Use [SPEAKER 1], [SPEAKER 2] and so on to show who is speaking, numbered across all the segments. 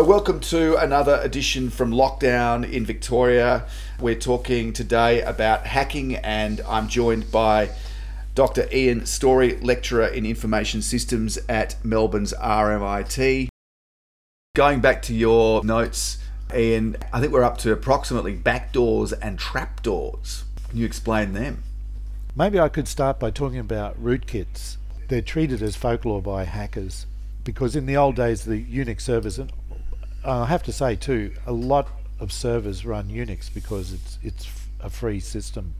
[SPEAKER 1] So, welcome to another edition from lockdown in Victoria. We're talking today about hacking, and I'm joined by Dr. Ian Storey, lecturer in information systems at Melbourne's RMIT. Going back to your notes, Ian, I think we're up to approximately backdoors and trapdoors. Can you explain them?
[SPEAKER 2] Maybe I could start by talking about rootkits. They're treated as folklore by hackers because in the old days the Unix servers, and I have to say too, a lot of servers run Unix because it's it's a free system.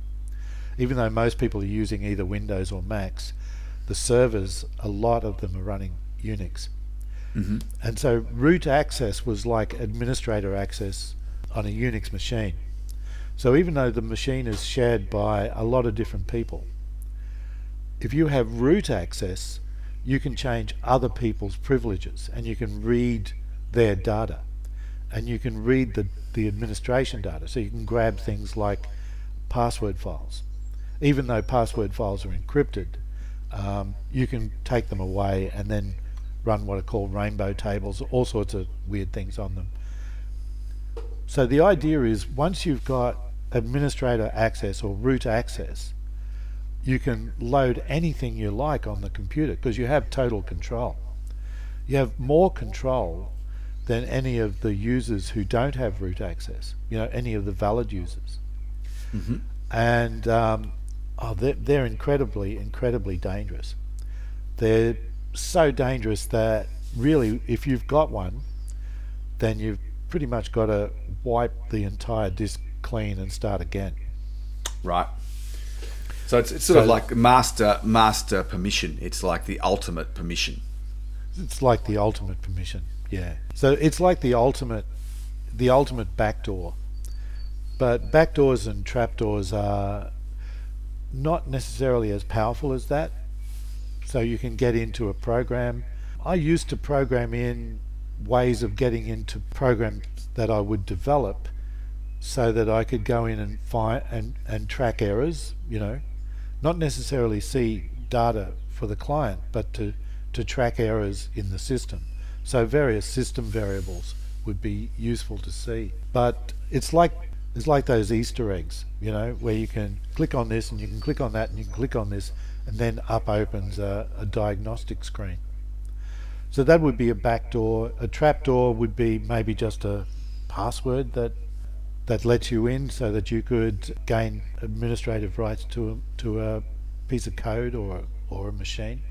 [SPEAKER 2] Even though most people are using either Windows or Macs, the servers, a lot of them are running Unix. Mm-hmm. And so root access was like administrator access on a Unix machine. So even though the machine is shared by a lot of different people, if you have root access, you can change other people's privileges and you can read their data. And you can read the, the administration data. So you can grab things like password files. Even though password files are encrypted, um, you can take them away and then run what are called rainbow tables, all sorts of weird things on them. So the idea is once you've got administrator access or root access, you can load anything you like on the computer because you have total control. You have more control than any of the users who don't have root access, you know, any of the valid users. Mm-hmm. And um, oh, they're, they're incredibly, incredibly dangerous. They're so dangerous that really, if you've got one, then you've pretty much got to wipe the entire disk clean and start again.
[SPEAKER 1] Right. So it's, it's sort so of like master master permission. It's like the ultimate permission.
[SPEAKER 2] It's like the ultimate permission. Yeah. So it's like the ultimate, the ultimate backdoor. But backdoors and trapdoors are not necessarily as powerful as that. So you can get into a program. I used to program in ways of getting into programs that I would develop so that I could go in and find and, and track errors, you know, not necessarily see data for the client, but to, to track errors in the system. So various system variables would be useful to see. But it's like it's like those Easter eggs, you know, where you can click on this and you can click on that and you can click on this and then up opens a, a diagnostic screen. So that would be a backdoor. A trapdoor would be maybe just a password that that lets you in so that you could gain administrative rights to a, to a piece of code or or a machine.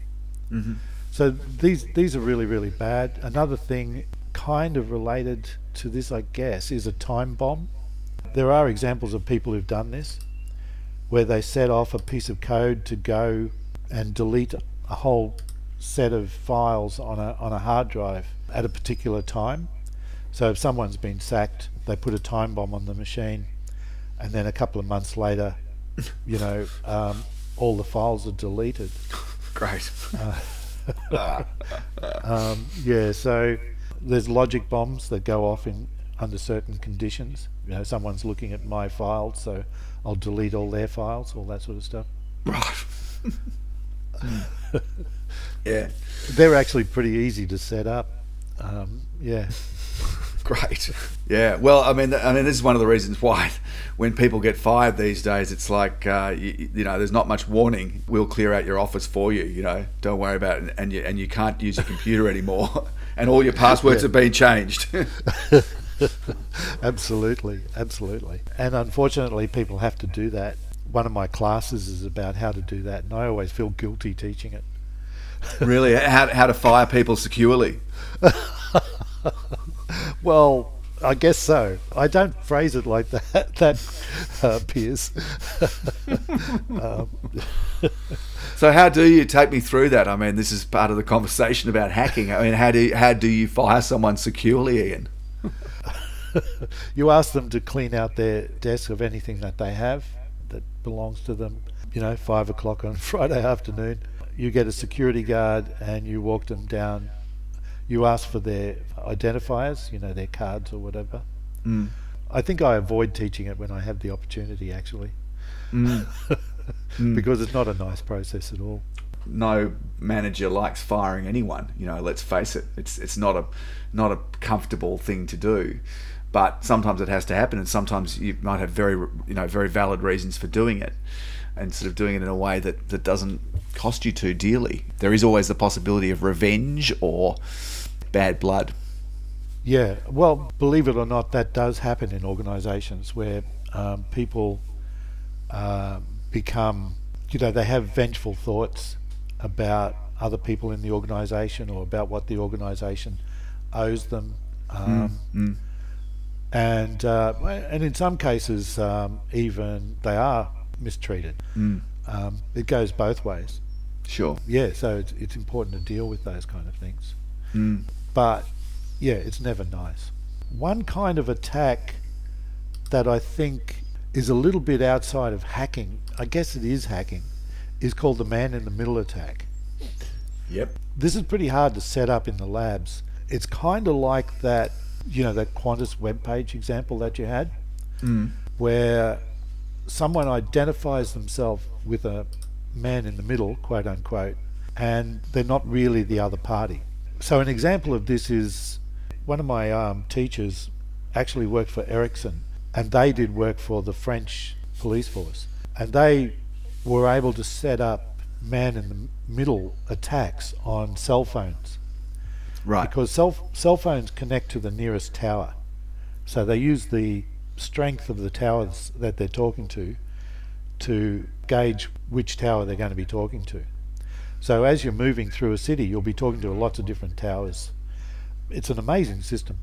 [SPEAKER 2] Mm-hmm. So these these are really really bad. Another thing, kind of related to this, I guess, is a time bomb. There are examples of people who've done this, where they set off a piece of code to go and delete a whole set of files on a on a hard drive at a particular time. So if someone's been sacked, they put a time bomb on the machine, and then a couple of months later, you know, um, all the files are deleted.
[SPEAKER 1] Great.
[SPEAKER 2] Uh, um, yeah, so there's logic bombs that go off in under certain conditions. You know, someone's looking at my files, so I'll delete all their files, all that sort of stuff.
[SPEAKER 1] Right. yeah.
[SPEAKER 2] They're actually pretty easy to set up. Um, yeah.
[SPEAKER 1] Great. Yeah. Well, I mean, I mean, this is one of the reasons why, when people get fired these days, it's like uh, you, you, know, there's not much warning. We'll clear out your office for you. You know, don't worry about it, and you and you can't use your computer anymore, and all your passwords yeah. have been changed.
[SPEAKER 2] absolutely, absolutely. And unfortunately, people have to do that. One of my classes is about how to do that, and I always feel guilty teaching it.
[SPEAKER 1] really, how how to fire people securely.
[SPEAKER 2] Well, I guess so. I don't phrase it like that, that uh, Piers.
[SPEAKER 1] um. so, how do you take me through that? I mean, this is part of the conversation about hacking. I mean, how do you, how do you fire someone securely, Ian?
[SPEAKER 2] you ask them to clean out their desk of anything that they have that belongs to them. You know, five o'clock on Friday afternoon. You get a security guard and you walk them down you ask for their identifiers, you know, their cards or whatever. Mm. I think I avoid teaching it when I have the opportunity, actually, mm. mm. because it's not a nice process at all.
[SPEAKER 1] no manager likes firing anyone. You know, let's face it. It's it's not a not a comfortable thing to do. But sometimes it has to happen, and sometimes you might have very you know very valid reasons for doing it, and sort of doing it in a way that, that doesn't cost you too dearly. There is always the possibility of revenge or bad blood.
[SPEAKER 2] Yeah, well, believe it or not, that does happen in organisations where um, people uh, become, you know, they have vengeful thoughts about other people in the organisation or about what the organisation owes them. Um, mm, mm. And uh, and in some cases, um, even they are mistreated. Mm. Um, it goes both ways.
[SPEAKER 1] Sure.
[SPEAKER 2] Yeah, so it's, it's important to deal with those kind of things. But yeah, it's never nice. One kind of attack that I think is a little bit outside of hacking, I guess it is hacking, is called the man in the middle attack.
[SPEAKER 1] Yep.
[SPEAKER 2] This is pretty hard to set up in the labs. It's kind of like that, you know, that Qantas web page example that you had, mm. where someone identifies themselves with a man in the middle, quote unquote, and they're not really the other party. So, an example of this is one of my um, teachers actually worked for Ericsson, and they did work for the French police force, and they were able to set up man in the middle attacks on cell phones.
[SPEAKER 1] Right.
[SPEAKER 2] Because cell, cell phones connect to the nearest tower. So they use the strength of the towers that they're talking to to gauge which tower they're going to be talking to. So as you're moving through a city, you'll be talking to lots of different towers. It's an amazing system.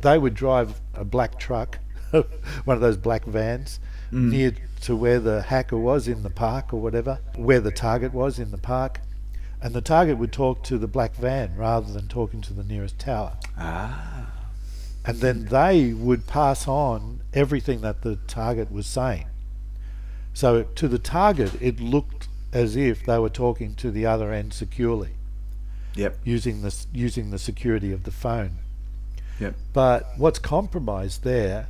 [SPEAKER 2] They would drive a black truck, one of those black vans, mm. near to where the hacker was in the park or whatever, where the target was in the park, and the target would talk to the black van rather than talking to the nearest tower.
[SPEAKER 1] Ah.
[SPEAKER 2] And then they would pass on everything that the target was saying. So to the target, it looked as if they were talking to the other end securely.
[SPEAKER 1] Yep.
[SPEAKER 2] Using the using the security of the phone.
[SPEAKER 1] Yep.
[SPEAKER 2] But what's compromised there?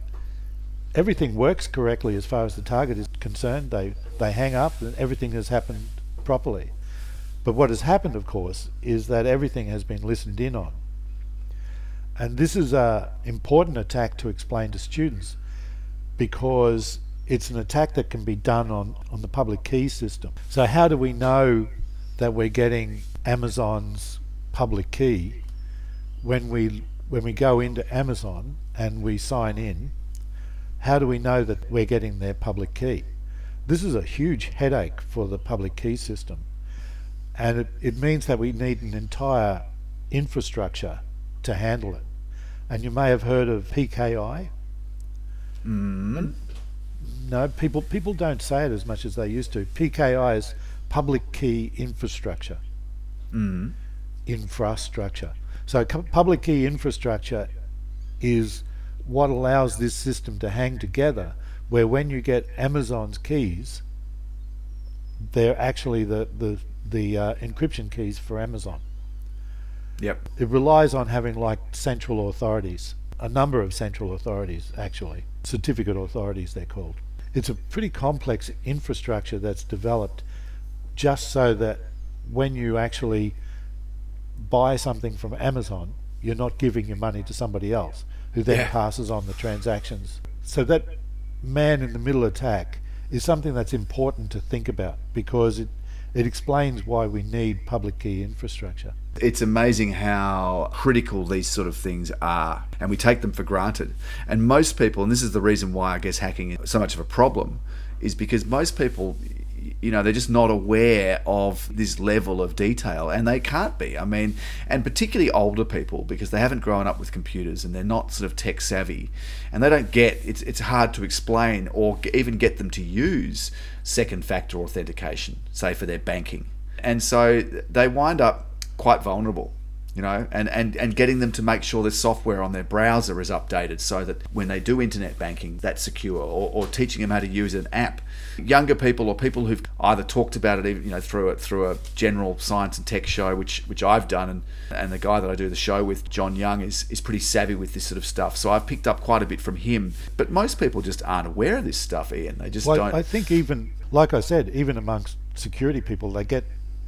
[SPEAKER 2] Everything works correctly as far as the target is concerned. They they hang up and everything has happened properly. But what has happened, of course, is that everything has been listened in on. And this is an important attack to explain to students because it's an attack that can be done on, on the public key system. So, how do we know that we're getting Amazon's public key when we when we go into Amazon and we sign in? How do we know that we're getting their public key? This is a huge headache for the public key system, and it, it means that we need an entire infrastructure to handle it. And you may have heard of PKI.
[SPEAKER 1] Mm
[SPEAKER 2] no, people people don't say it as much as they used to. PKI is public key infrastructure.
[SPEAKER 1] Mm.
[SPEAKER 2] Infrastructure. So public key infrastructure is what allows this system to hang together. Where when you get Amazon's keys, they're actually the the the uh, encryption keys for Amazon.
[SPEAKER 1] Yep.
[SPEAKER 2] It relies on having like central authorities, a number of central authorities actually, certificate authorities they're called it's a pretty complex infrastructure that's developed just so that when you actually buy something from Amazon, you're not giving your money to somebody else who then yeah. passes on the transactions. So that man in the middle attack is something that's important to think about because it it explains why we need public key infrastructure.
[SPEAKER 1] It's amazing how critical these sort of things are, and we take them for granted. And most people, and this is the reason why I guess hacking is so much of a problem, is because most people you know they're just not aware of this level of detail and they can't be. I mean and particularly older people because they haven't grown up with computers and they're not sort of tech savvy and they don't get it's it's hard to explain or even get them to use second factor authentication say for their banking. And so they wind up quite vulnerable you know, and, and, and getting them to make sure the software on their browser is updated so that when they do internet banking, that's secure, or, or teaching them how to use an app. Younger people or people who've either talked about it, you know, through it through a general science and tech show, which which I've done, and and the guy that I do the show with, John Young, is is pretty savvy with this sort of stuff. So I've picked up quite a bit from him. But most people just aren't aware of this stuff, Ian. They just
[SPEAKER 2] well,
[SPEAKER 1] don't.
[SPEAKER 2] I think even, like I said, even amongst security people, they get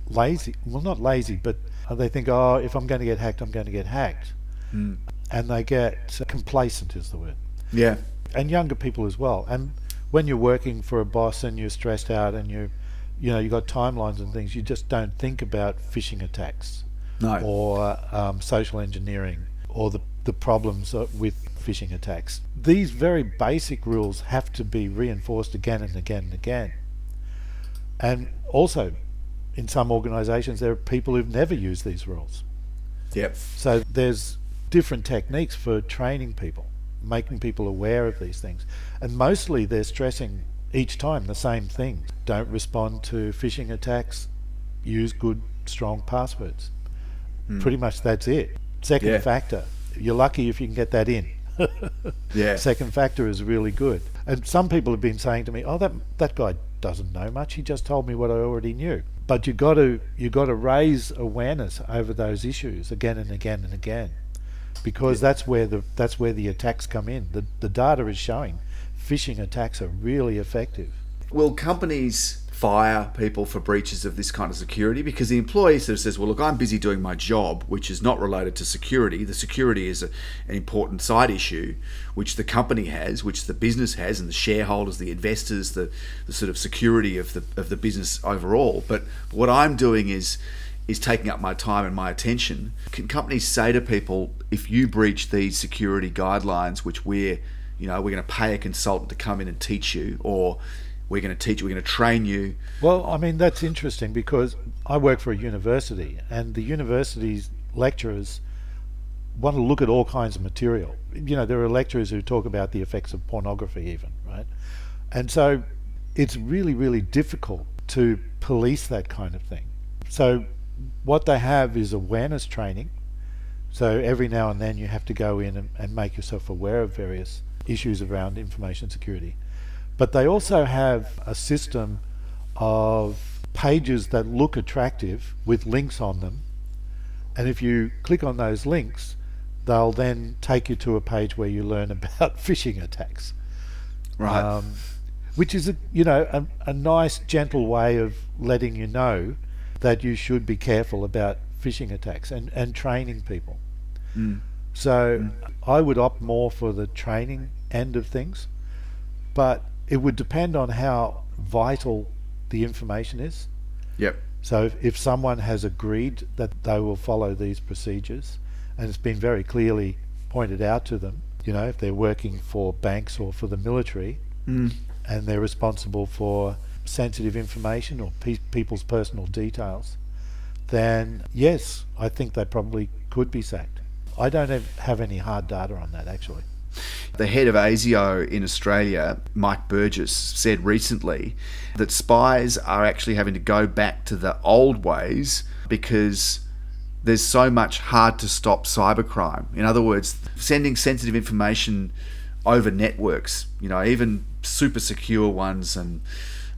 [SPEAKER 2] lazy. Well, not lazy, but they think, oh, if I'm going to get hacked, I'm going to get hacked.
[SPEAKER 1] Mm.
[SPEAKER 2] And they get complacent, is the word.
[SPEAKER 1] Yeah.
[SPEAKER 2] And younger people as well. And when you're working for a boss and you're stressed out and you, you know, you've got timelines and things, you just don't think about phishing attacks
[SPEAKER 1] No.
[SPEAKER 2] or um, social engineering or the, the problems with phishing attacks. These very basic rules have to be reinforced again and again and again. And also, in some organizations, there are people who've never used these rules.
[SPEAKER 1] Yep.
[SPEAKER 2] So there's different techniques for training people, making people aware of these things. And mostly they're stressing each time the same thing. Don't respond to phishing attacks, use good, strong passwords. Hmm. Pretty much that's it. Second
[SPEAKER 1] Yeah.
[SPEAKER 2] factor, you're lucky if you can get that in.
[SPEAKER 1] Yeah.
[SPEAKER 2] Second factor is really good. And some people have been saying to me, "Oh, that that guy doesn't know much. He just told me what I already knew." But you got to you got to raise awareness over those issues again and again and again, because that's where the that's where the attacks come in. The the data is showing phishing attacks are really effective.
[SPEAKER 1] Will companies fire people for breaches of this kind of security? Because the employee sort of says, well, look, I'm busy doing my job, which is not related to security. The security is a, an important side issue, which the company has, which the business has, and the shareholders, the investors, the, the sort of security of the, of the business overall. But what I'm doing is is taking up my time and my attention. Can companies say to people, if you breach these security guidelines, which we're, you know, we're going to pay a consultant to come in and teach you, or we're going to teach you, we're going to train you.
[SPEAKER 2] Well, I mean that's interesting because I work for a university, and the university's lecturers want to look at all kinds of material. You know, there are lecturers who talk about the effects of pornography, even right, and so it's really, really difficult to police that kind of thing. So, what they have is awareness training. So every now and then you have to go in and, and make yourself aware of various issues around information security. But they also have a system of pages that look attractive with links on them. And if you click on those links, they'll then take you to a page where you learn about phishing attacks.
[SPEAKER 1] Right.
[SPEAKER 2] Um, which is a you know a, a nice gentle way of letting you know that you should be careful about phishing attacks and, and training people.
[SPEAKER 1] Mm.
[SPEAKER 2] So I would opt more for the training end of things, but it would depend on how vital the information is.
[SPEAKER 1] Yep.
[SPEAKER 2] So if, if someone has agreed that they will follow these procedures, and it's been very clearly pointed out to them, you know, if they're working for banks or for the military,
[SPEAKER 1] Mm.
[SPEAKER 2] and they're responsible for sensitive information or pe- people's personal details, then yes, I think they probably could be sacked. I don't have, have any hard data on that actually.
[SPEAKER 1] The head of ASIO in Australia, Mike Burgess, said recently that spies are actually having to go back to the old ways because there's so much hard to stop cybercrime. In other words, sending sensitive information over networks, you know, even super secure ones and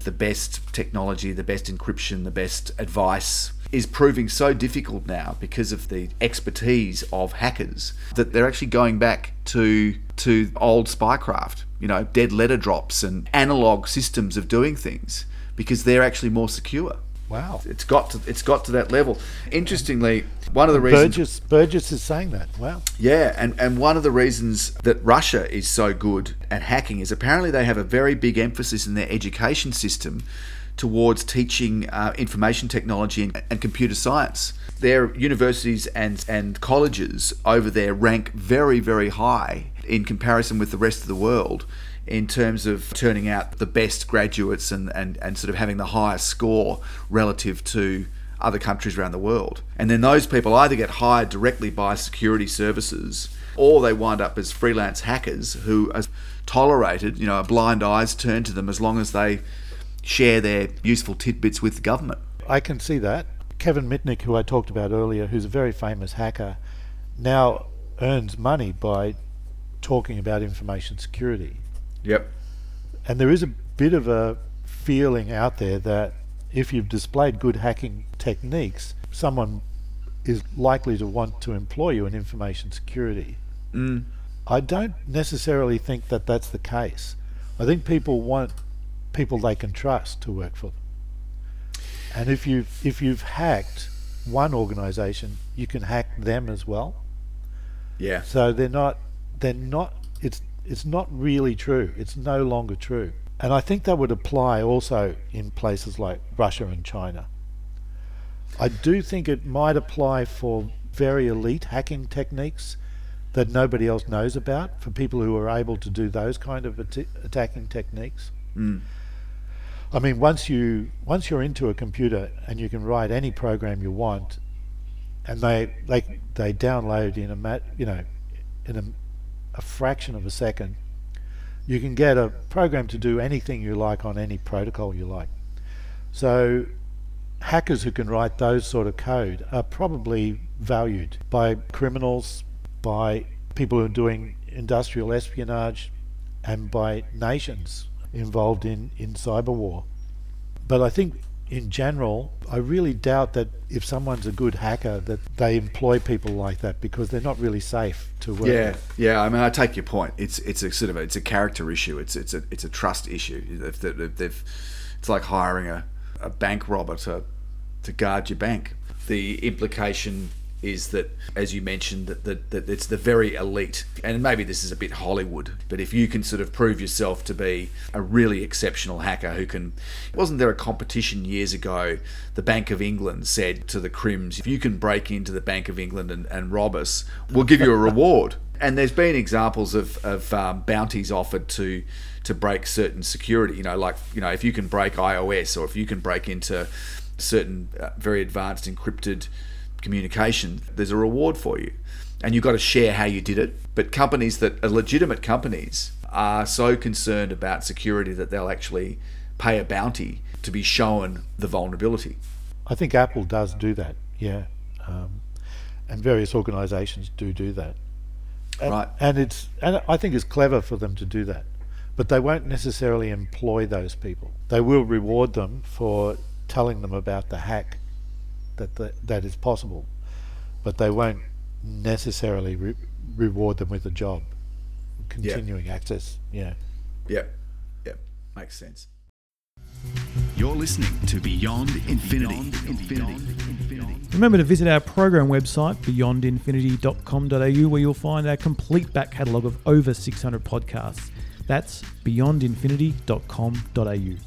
[SPEAKER 1] the best technology, the best encryption, the best advice is proving so difficult now because of the expertise of hackers that they're actually going back to to old spycraft, you know, dead letter drops and analog systems of doing things because they're actually more secure.
[SPEAKER 2] Wow.
[SPEAKER 1] It's got to it's got to that level. Interestingly, one of the reasons
[SPEAKER 2] Burgess Burgess is saying that. Wow.
[SPEAKER 1] yeah, and, and one of the reasons that Russia is so good at hacking is apparently they have a very big emphasis in their education system towards teaching uh, information technology and, and computer science. Their universities and, and colleges over there rank very, very high in comparison with the rest of the world in terms of turning out the best graduates and, and, and sort of having the highest score relative to other countries around the world. And then those people either get hired directly by security services or they wind up as freelance hackers who are tolerated, you know, a blind eyes turned to them as long as they share their useful tidbits with the government.
[SPEAKER 2] I can see that. Kevin Mitnick, who I talked about earlier, who's a very famous hacker, now earns money by talking about information security.
[SPEAKER 1] Yep.
[SPEAKER 2] And there is a bit of a feeling out there that if you've displayed good hacking techniques, someone is likely to want to employ you in information security.
[SPEAKER 1] Mm.
[SPEAKER 2] I don't necessarily think that that's the case. I think people want people they can trust to work for them. And if you if you've hacked one organization, you can hack them as well.
[SPEAKER 1] Yeah.
[SPEAKER 2] So they're not they're not it's it's not really true. It's no longer true. And I think that would apply also in places like Russia and China. I do think it might apply for very elite hacking techniques that nobody else knows about, for people who are able to do those kind of at- attacking techniques.
[SPEAKER 1] Mm.
[SPEAKER 2] I mean, once you once you're into a computer and you can write any program you want, and they they they download in a mat, you know, in a, a fraction of a second, you can get a program to do anything you like on any protocol you like. So hackers who can write those sort of code are probably valued by criminals, by people who are doing industrial espionage, and by nations involved in, in cyber war. But I think in general, I really doubt that if someone's a good hacker, that they employ people like that because they're not really safe to work
[SPEAKER 1] Yeah,
[SPEAKER 2] with.
[SPEAKER 1] yeah. I mean, I take your point. It's it's a sort of a, it's a character issue. It's it's a it's a trust issue. If they- if they've, it's like hiring a, a bank robber to to guard your bank. The implication is that, as you mentioned, that, that, that it's the very elite, and maybe this is a bit Hollywood, but if you can sort of prove yourself to be a really exceptional hacker who can, wasn't there a competition years ago? The Bank of England said to the Crims, if you can break into the Bank of England and, and rob us, we'll give you a reward. And there's been examples of, of um, bounties offered to to break certain security. You know, like you know, if you can break iOS or if you can break into certain uh, very advanced encrypted communication, there's a reward for you. And you've got to share how you did it. But companies that are legitimate companies are so concerned about security that they'll actually pay a bounty to be shown the vulnerability.
[SPEAKER 2] I think Apple does do that, yeah. Um, and various organisations do do that. And,
[SPEAKER 1] Right.
[SPEAKER 2] And it's and I think it's clever for them to do that, but they won't necessarily employ those people. They will reward them for telling them about the hack that the, that is possible, but they won't necessarily re- reward them with a job, continuing access. Yeah.
[SPEAKER 1] Yeah. Yep. Makes sense.
[SPEAKER 3] You're listening to Beyond Infinity.
[SPEAKER 4] Remember to visit our program website, beyondinfinity.com.au, where you'll find our complete back catalogue of over 600 podcasts. That's beyondinfinity.com.au.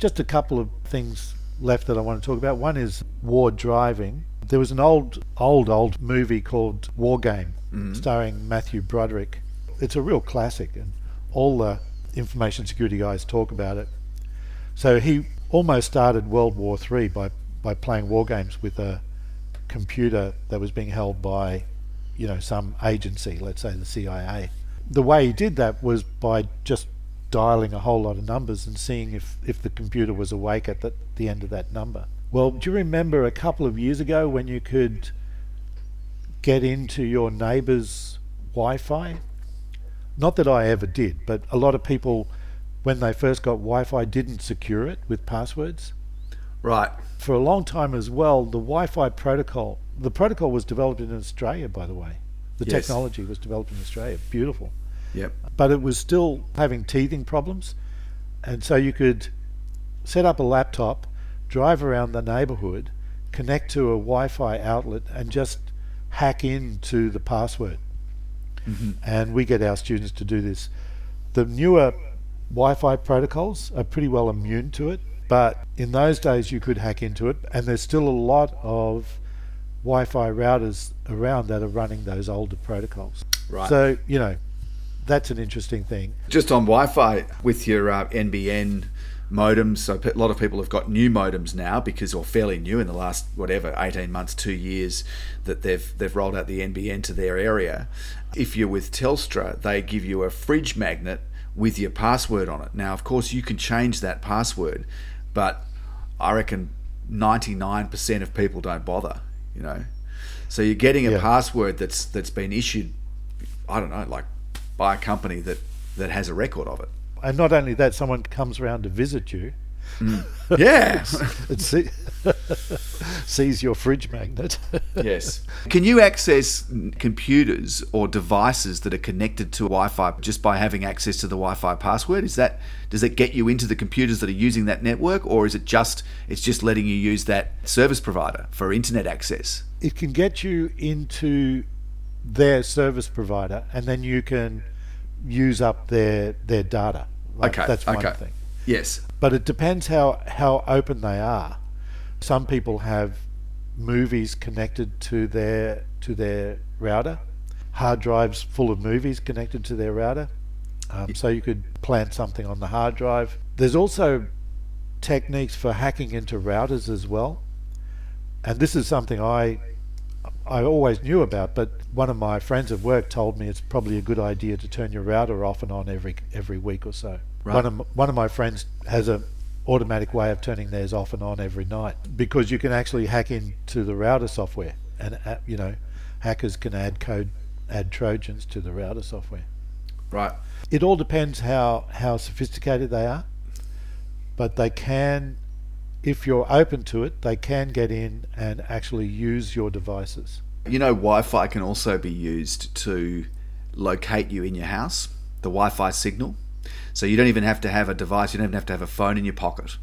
[SPEAKER 2] Just a couple of things left that I want to talk about. One is war driving. There was an old, old, old movie called War Game, mm-hmm. starring Matthew Broderick. It's a real classic, and all the information security guys talk about it. So he almost started World War Three by by playing war games with a computer that was being held by, you know, some agency, let's say the CIA. The way he did that was by just dialing a whole lot of numbers and seeing if, if the computer was awake at the, the end of that number. Well, do you remember a couple of years ago when you could get into your neighbour's Wi Fi? Not that I ever did, but a lot of people, when they first got Wi Fi, didn't secure it with passwords
[SPEAKER 1] Right.
[SPEAKER 2] for a long time as well, the Wi-Fi protocol. The protocol was developed in Australia, by the way. The
[SPEAKER 1] Yes.
[SPEAKER 2] technology was developed in Australia. Beautiful,
[SPEAKER 1] Yep.
[SPEAKER 2] but it was still having teething problems, and so you could set up a laptop, drive around the neighbourhood, connect to a Wi-Fi outlet, and just hack into the password. Mm-hmm. And we get our students to do this. The newer Wi-Fi protocols are pretty well immune to it, but in those days you could hack into it, and there's still a lot of Wi-Fi routers around that are running those older protocols.
[SPEAKER 1] Right.
[SPEAKER 2] So you know, that's an interesting thing.
[SPEAKER 1] Just on Wi-Fi with your uh, NBN modems. So a lot of people have got new modems now because, or fairly new in the last whatever eighteen months, two years that they've they've rolled out the NBN to their area. If you're with Telstra, they give you a fridge magnet with your password on it. Now, of course, you can change that password, but I reckon ninety nine percent of people don't bother. You know, so you're getting a
[SPEAKER 2] Yeah.
[SPEAKER 1] password that's that's been issued. I don't know, like by a company that that has a record of it.
[SPEAKER 2] And not only that, someone comes around to visit you, mm.
[SPEAKER 1] Yeah.
[SPEAKER 2] It see, sees your fridge magnet.
[SPEAKER 1] yes. Can you access computers or devices that are connected to Wi-Fi just by having access to the Wi-Fi password? Is that does it get you into the computers that are using that network, or is it just it's just letting you use that service provider for internet access?
[SPEAKER 2] it can get you into their service provider, and then you can use up their their data. Right?
[SPEAKER 1] Okay.
[SPEAKER 2] that's one
[SPEAKER 1] okay.
[SPEAKER 2] thing.
[SPEAKER 1] Yes.
[SPEAKER 2] But it depends how how open they are. Some people have movies connected to their to their router, hard drives full of movies connected to their router. Um, so you could plant something on the hard drive. There's also techniques for hacking into routers as well, and this is something I I always knew about, but one of my friends at work told me it's probably a good idea to turn your router off and on every every week or so.
[SPEAKER 1] Right.
[SPEAKER 2] One of one of my friends has a automatic way of turning theirs off and on every night because you can actually hack into the router software, and uh, you know, hackers can add code, add trojans to the router software.
[SPEAKER 1] Right.
[SPEAKER 2] It all depends how how sophisticated they are, but they can, if you're open to it, they can get in and actually use your devices.
[SPEAKER 1] You know, Wi-Fi can also be used to locate you in your house. The Wi-Fi signal. So you don't even have to have a device. You don't even have to have a phone in your pocket.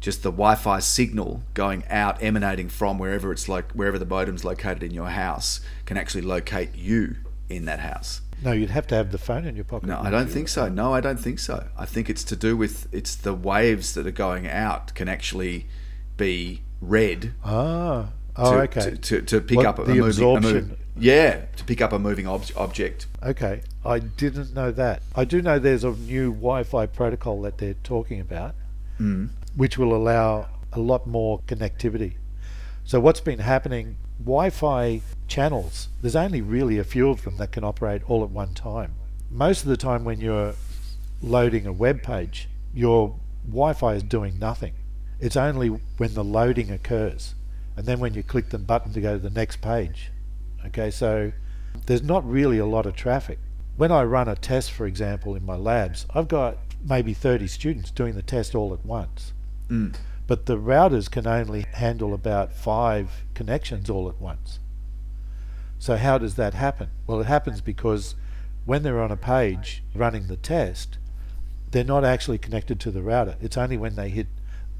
[SPEAKER 1] Just the Wi-Fi signal going out, emanating from wherever it's like wherever the modem's located in your house, can actually locate you in that house.
[SPEAKER 2] No, you'd have to have the phone in your pocket.
[SPEAKER 1] No, I don't think so. No, I don't think so. I think it's to do with it's the waves that are going out can actually be read
[SPEAKER 2] Ah, oh,
[SPEAKER 1] to,
[SPEAKER 2] okay,
[SPEAKER 1] to, to, to pick
[SPEAKER 2] What,
[SPEAKER 1] up a
[SPEAKER 2] the
[SPEAKER 1] moving, a
[SPEAKER 2] absorption.
[SPEAKER 1] yeah, to pick up a moving ob- object.
[SPEAKER 2] okay. I didn't know that. I do know there's a new Wi-Fi protocol that they're talking about,
[SPEAKER 1] Mm.
[SPEAKER 2] which will allow a lot more connectivity. So what's been happening? Wi-Fi channels. There's only really a few of them that can operate all at one time. Most of the time, when you're loading a web page, your Wi-Fi is doing nothing. It's only when the loading occurs, and then when you click the button to go to the next page. Okay, so there's not really a lot of traffic. When I run a test, for example, in my labs, I've got maybe 30 students doing the test all at once.
[SPEAKER 1] Mm.
[SPEAKER 2] But the routers can only handle about five connections all at once. So how does that happen? Well, it happens because when they're on a page running the test, they're not actually connected to the router. It's only when they hit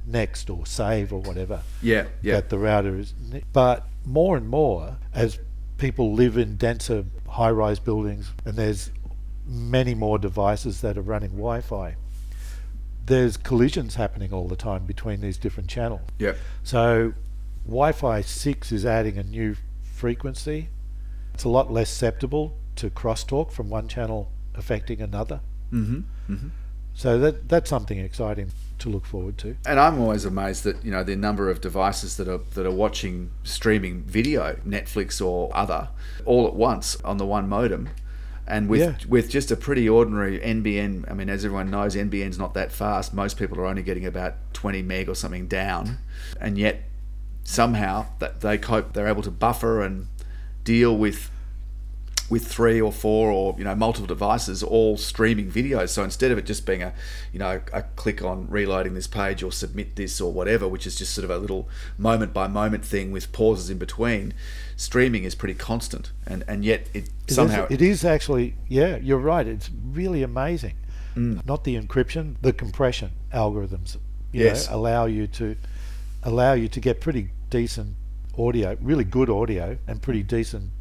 [SPEAKER 2] next or save or whatever
[SPEAKER 1] Yeah, yeah,
[SPEAKER 2] that the router is. But more and more, as people live in denser high-rise buildings, and there's many more devices that are running Wi-Fi, there's collisions happening all the time between these different channels.
[SPEAKER 1] yeah.
[SPEAKER 2] So, Wi-Fi six is adding a new frequency. It's a lot less susceptible to crosstalk from one channel affecting another.
[SPEAKER 1] Mm-hmm. Mm-hmm.
[SPEAKER 2] So that that's something exciting to look forward to.
[SPEAKER 1] And I'm always amazed that you know the number of devices that are that are watching streaming video, Netflix or other, all at once on the one modem, and with
[SPEAKER 2] Yeah.
[SPEAKER 1] with just a pretty ordinary NBN. I mean, as everyone knows, NBN's not that fast. Most people are only getting about 20 meg or something down, and yet somehow that they cope. They're able to buffer and deal with with three or four or you know multiple devices all streaming videos. So instead of it just being a you know a click on reloading this page or submit this or whatever which is just sort of a little moment by moment thing with pauses in between streaming is pretty constant. And and yet it
[SPEAKER 2] It is-
[SPEAKER 1] somehow
[SPEAKER 2] it is actually yeah you're right. It's really amazing.
[SPEAKER 1] Mm.
[SPEAKER 2] not the encryption the compression algorithms you
[SPEAKER 1] Yes.
[SPEAKER 2] know, allow you to allow you to get pretty decent audio really good audio and pretty decent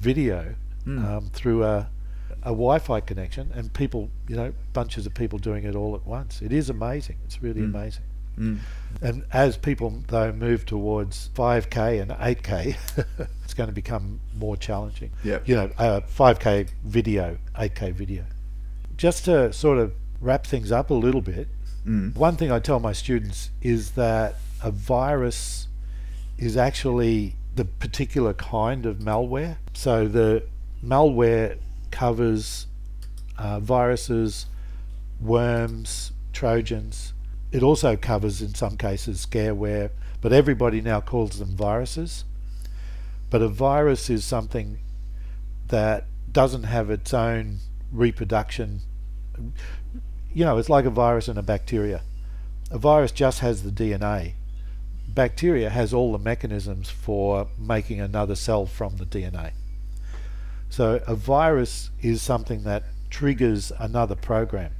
[SPEAKER 2] video
[SPEAKER 1] Mm.
[SPEAKER 2] um, through a a Wi-Fi connection and people you know bunches of people doing it all at once it is amazing it's really
[SPEAKER 1] Mm.
[SPEAKER 2] amazing
[SPEAKER 1] Mm.
[SPEAKER 2] and as people though move towards 5k and 8k it's going to become more challenging
[SPEAKER 1] Yep.
[SPEAKER 2] you know uh, 5k video 8k video just to sort of wrap things up a little bit
[SPEAKER 1] Mm.
[SPEAKER 2] one thing i tell my students is that a virus is actually the particular kind of malware so the malware covers uh, viruses worms trojans it also covers in some cases scareware but everybody now calls them viruses but a virus is something that doesn't have its own reproduction. You know, it's like a virus and a bacteria. a virus just has the DNA. Bacteria has all the mechanisms for making another cell from the DNA. So a virus is something that triggers another program.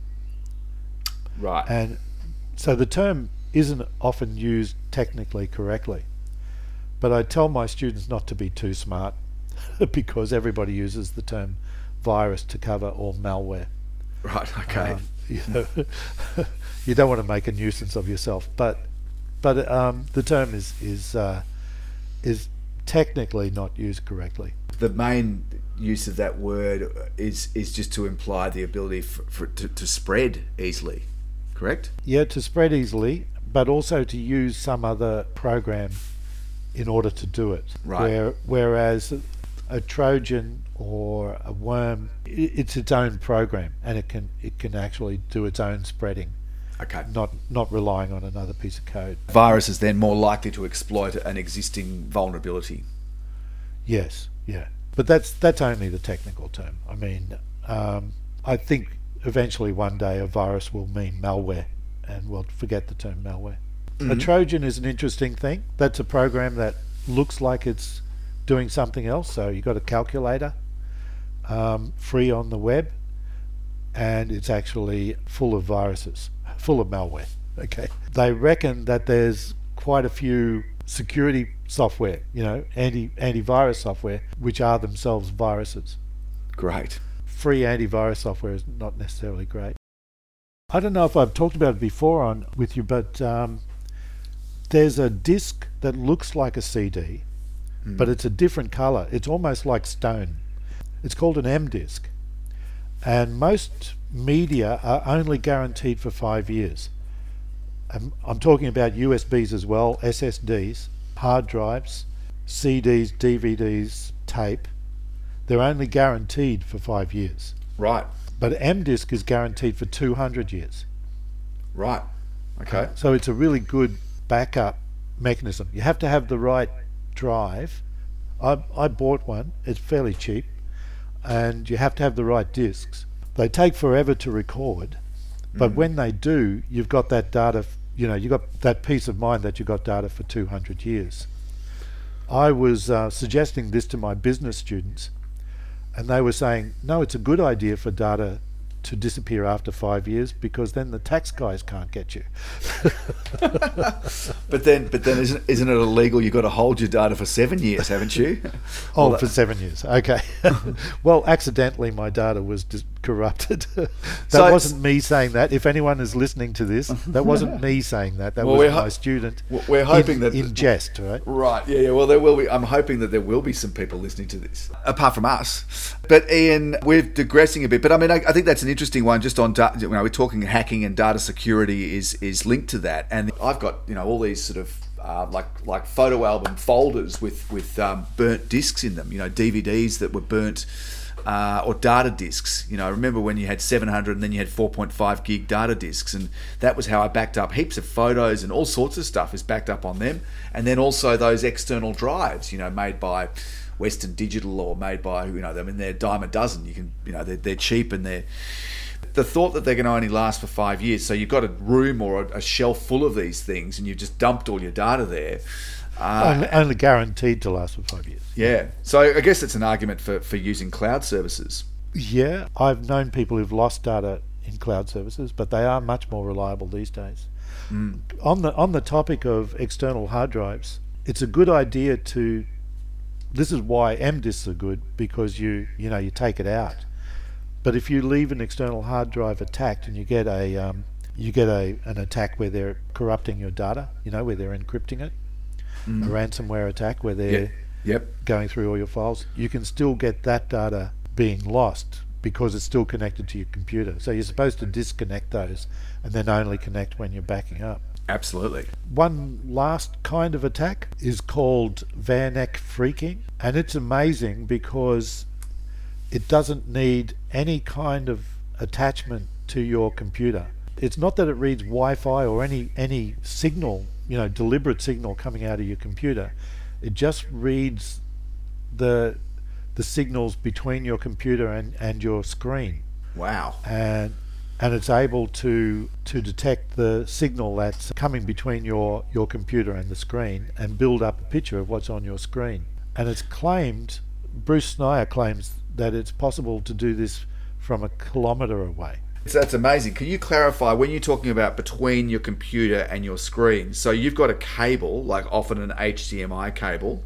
[SPEAKER 1] Right.
[SPEAKER 2] And so the term isn't often used technically correctly. But I tell my students not to be too smart because everybody uses the term virus to cover all malware.
[SPEAKER 1] right. Okay.
[SPEAKER 2] Um, you, know, you don't want to make a nuisance of yourself, but but um, the term is is uh, is technically not used correctly.
[SPEAKER 1] the main use of that word is is just to imply the ability for, for to, to spread easily. Correct.
[SPEAKER 2] Yeah, to spread easily, but also to use some other program in order to do it.
[SPEAKER 1] Right.
[SPEAKER 2] Where, whereas a Trojan or a worm, it's its own program, and it can it can actually do its own spreading,
[SPEAKER 1] Okay.
[SPEAKER 2] not not relying on another piece of code.
[SPEAKER 1] Virus is then more likely to exploit an existing vulnerability.
[SPEAKER 2] Yes, yeah, but that's that's only the technical term. I mean, um, I think eventually one day a virus will mean malware, and we'll forget the term malware. A Trojan is an interesting thing. That's a program that looks like it's doing something else. So you've got a calculator, um, free on the web, and it's actually full of viruses, full of malware. Okay, they reckon that there's quite a few security software, you know, anti antivirus software, which are themselves viruses.
[SPEAKER 1] Great.
[SPEAKER 2] Free antivirus software is not necessarily great. I don't know if I've talked about it before on with you, but um, there's a disc that looks like a CD, but it's a different color. It's almost like stone. It's called an M disc, and most media are only guaranteed for five years. Um, I'm talking about USBs as well, SSDs, hard drives, CDs, DVDs, tape. They're only guaranteed for five years.
[SPEAKER 1] Right.
[SPEAKER 2] But M disk is guaranteed for 200 years.
[SPEAKER 1] Right. Okay.
[SPEAKER 2] So it's a really good backup mechanism. You have to have the right drive. I, I bought one, it's fairly cheap, and you have to have the right discs. They take forever to record, but mm. when they do, you've got that data, you know, you've got that peace of mind that you've got data for 200 years. I was uh, suggesting this to my business students, and they were saying, no, it's a good idea for data to disappear after five years because then the tax guys can't get you.
[SPEAKER 1] But then, but then, isn't isn't it illegal? You've got to hold your data for seven years, haven't you?
[SPEAKER 2] Oh,
[SPEAKER 1] Well,
[SPEAKER 2] for seven years. Okay. well, accidentally, my data was dis- corrupted. that
[SPEAKER 1] So-
[SPEAKER 2] wasn't me saying that. If anyone is listening to this, that wasn't me saying that. That
[SPEAKER 1] Well,
[SPEAKER 2] was
[SPEAKER 1] we're ho-
[SPEAKER 2] my student.
[SPEAKER 1] we're hoping
[SPEAKER 2] in,
[SPEAKER 1] that-
[SPEAKER 2] in jest, right?
[SPEAKER 1] Right. Yeah. Yeah. Well, there will be. I'm hoping that there will be some people listening to this, apart from us. But Ian, we're digressing a bit. But I mean, I, I think that's an interesting one. Just on, da- you know, we're talking hacking and data security is is linked to that. And I've got you know all these sort of. Uh, like like photo album folders with with um, burnt discs in them, you know DVDs that were burnt, uh, or data discs. You know, I remember when you had 700 and then you had 4.5 gig data discs, and that was how I backed up heaps of photos and all sorts of stuff is backed up on them. And then also those external drives, you know, made by Western Digital or made by you know, I mean, they're dime a dozen. You can, you know, they're, they're cheap and they're. The thought that they're going to only last for five years, so you've got a room or a, a shelf full of these things, and you've just dumped all your data there. Uh,
[SPEAKER 2] only, guaranteed to last for five years.
[SPEAKER 1] yeah. So I guess it's an argument for, for using cloud services.
[SPEAKER 2] Yeah, I've known people who've lost data in cloud services, but they are much more reliable these days. On the on the topic of external hard drives, it's a good idea to. This is why M disks are good because you you know you take it out, but if you leave an external hard drive attacked and you get a um, you get a an attack where they're corrupting your data, you know where they're encrypting it, Mm. a ransomware attack where they're
[SPEAKER 1] Yeah. Yep.
[SPEAKER 2] going through all your files, you can still get that data being lost because it's still connected to your computer. So you're supposed to disconnect those and then only connect when you're backing up.
[SPEAKER 1] Absolutely.
[SPEAKER 2] One last kind of attack is called Van Eck phreaking, and it's amazing because it doesn't need any kind of attachment to your computer. It's not that it reads Wi-Fi or any any signal, you know, deliberate signal coming out of your computer. It just reads the the signals between your computer and, and your screen
[SPEAKER 1] Wow.
[SPEAKER 2] and and it's able to to detect the signal that's coming between your your computer and the screen and build up a picture of what's on your screen. And it's claimed Bruce Schneier claims that it's possible to do this from a kilometre away.
[SPEAKER 1] So that's amazing. Can you clarify when you're talking about between your computer and your screen? So you've got a cable, like often an HDMI cable,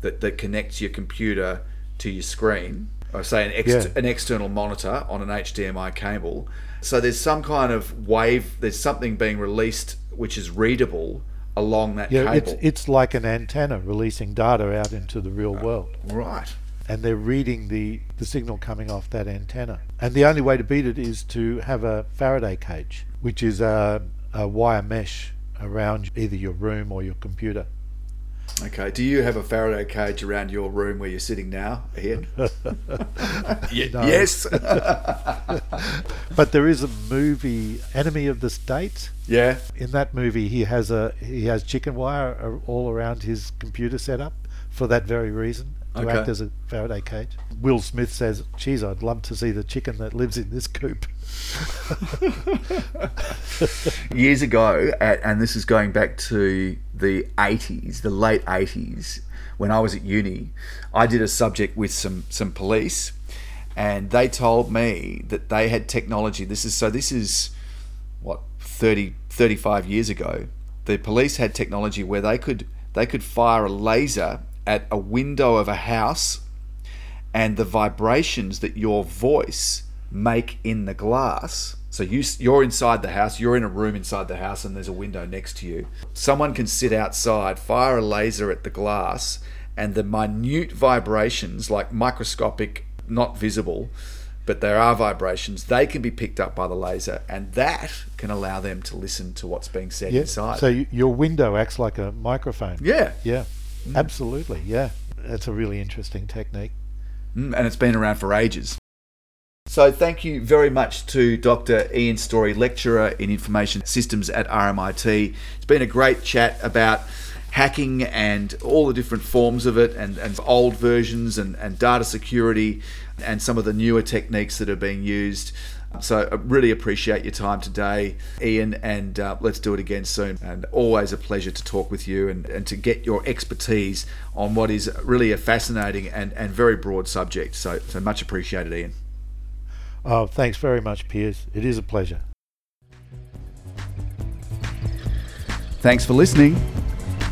[SPEAKER 1] that, that connects your computer to your screen, or say an, ex-
[SPEAKER 2] Yeah.
[SPEAKER 1] an external monitor on an HDMI cable. So there's some kind of wave, there's something being released which is readable along that
[SPEAKER 2] Yeah,
[SPEAKER 1] cable.
[SPEAKER 2] it's it's like an antenna releasing data out into the real world.
[SPEAKER 1] right.
[SPEAKER 2] And they're reading the, the signal coming off that antenna. And the only way to beat it is to have a Faraday cage, which is a, a wire mesh around either your room or your computer.
[SPEAKER 1] Okay. Do you have a Faraday cage around your room where you're sitting now, Ian? Yes.
[SPEAKER 2] But there is a movie, Enemy of the State.
[SPEAKER 1] yeah.
[SPEAKER 2] In that movie, he has a he has chicken wire all around his computer setup for that very reason to
[SPEAKER 1] Okay.
[SPEAKER 2] act as a Faraday cage. Will Smith says, "Geez, I'd love to see the chicken that lives in this coop."
[SPEAKER 1] years ago, at, and this is going back to the 80s, the late 80s, when I was at uni, I did a subject with some, some police, and they told me that they had technology. This is so, this is what, 30, 35 years ago. The police had technology where they could they could fire a laser at a window of a house and the vibrations that your voice make in the glass. So you you're inside the house you're in a room inside the house and there's a window next to you. Someone can sit outside fire a laser at the glass and the minute vibrations like microscopic not visible but there are vibrations they can be picked up by the laser and that can allow them to listen to what's being said
[SPEAKER 2] Yeah.
[SPEAKER 1] inside.
[SPEAKER 2] So your window acts like a microphone.
[SPEAKER 1] yeah.
[SPEAKER 2] Yeah, absolutely. Yeah, that's a really interesting technique.
[SPEAKER 1] Mm, and it's been around for ages. So, thank you very much to Dr. Ian Story, lecturer in information systems at RMIT. It's been a great chat about hacking and all the different forms of it, and, and old versions, and, and data security, and some of the newer techniques that are being used. So, I really appreciate your time today, Ian, and uh, let's do it again soon. And always a pleasure to talk with you and, and to get your expertise on what is really a fascinating and, and very broad subject. So, so much appreciated, Ian.
[SPEAKER 2] Oh, thanks very much, Piers. It is a pleasure.
[SPEAKER 1] Thanks for listening.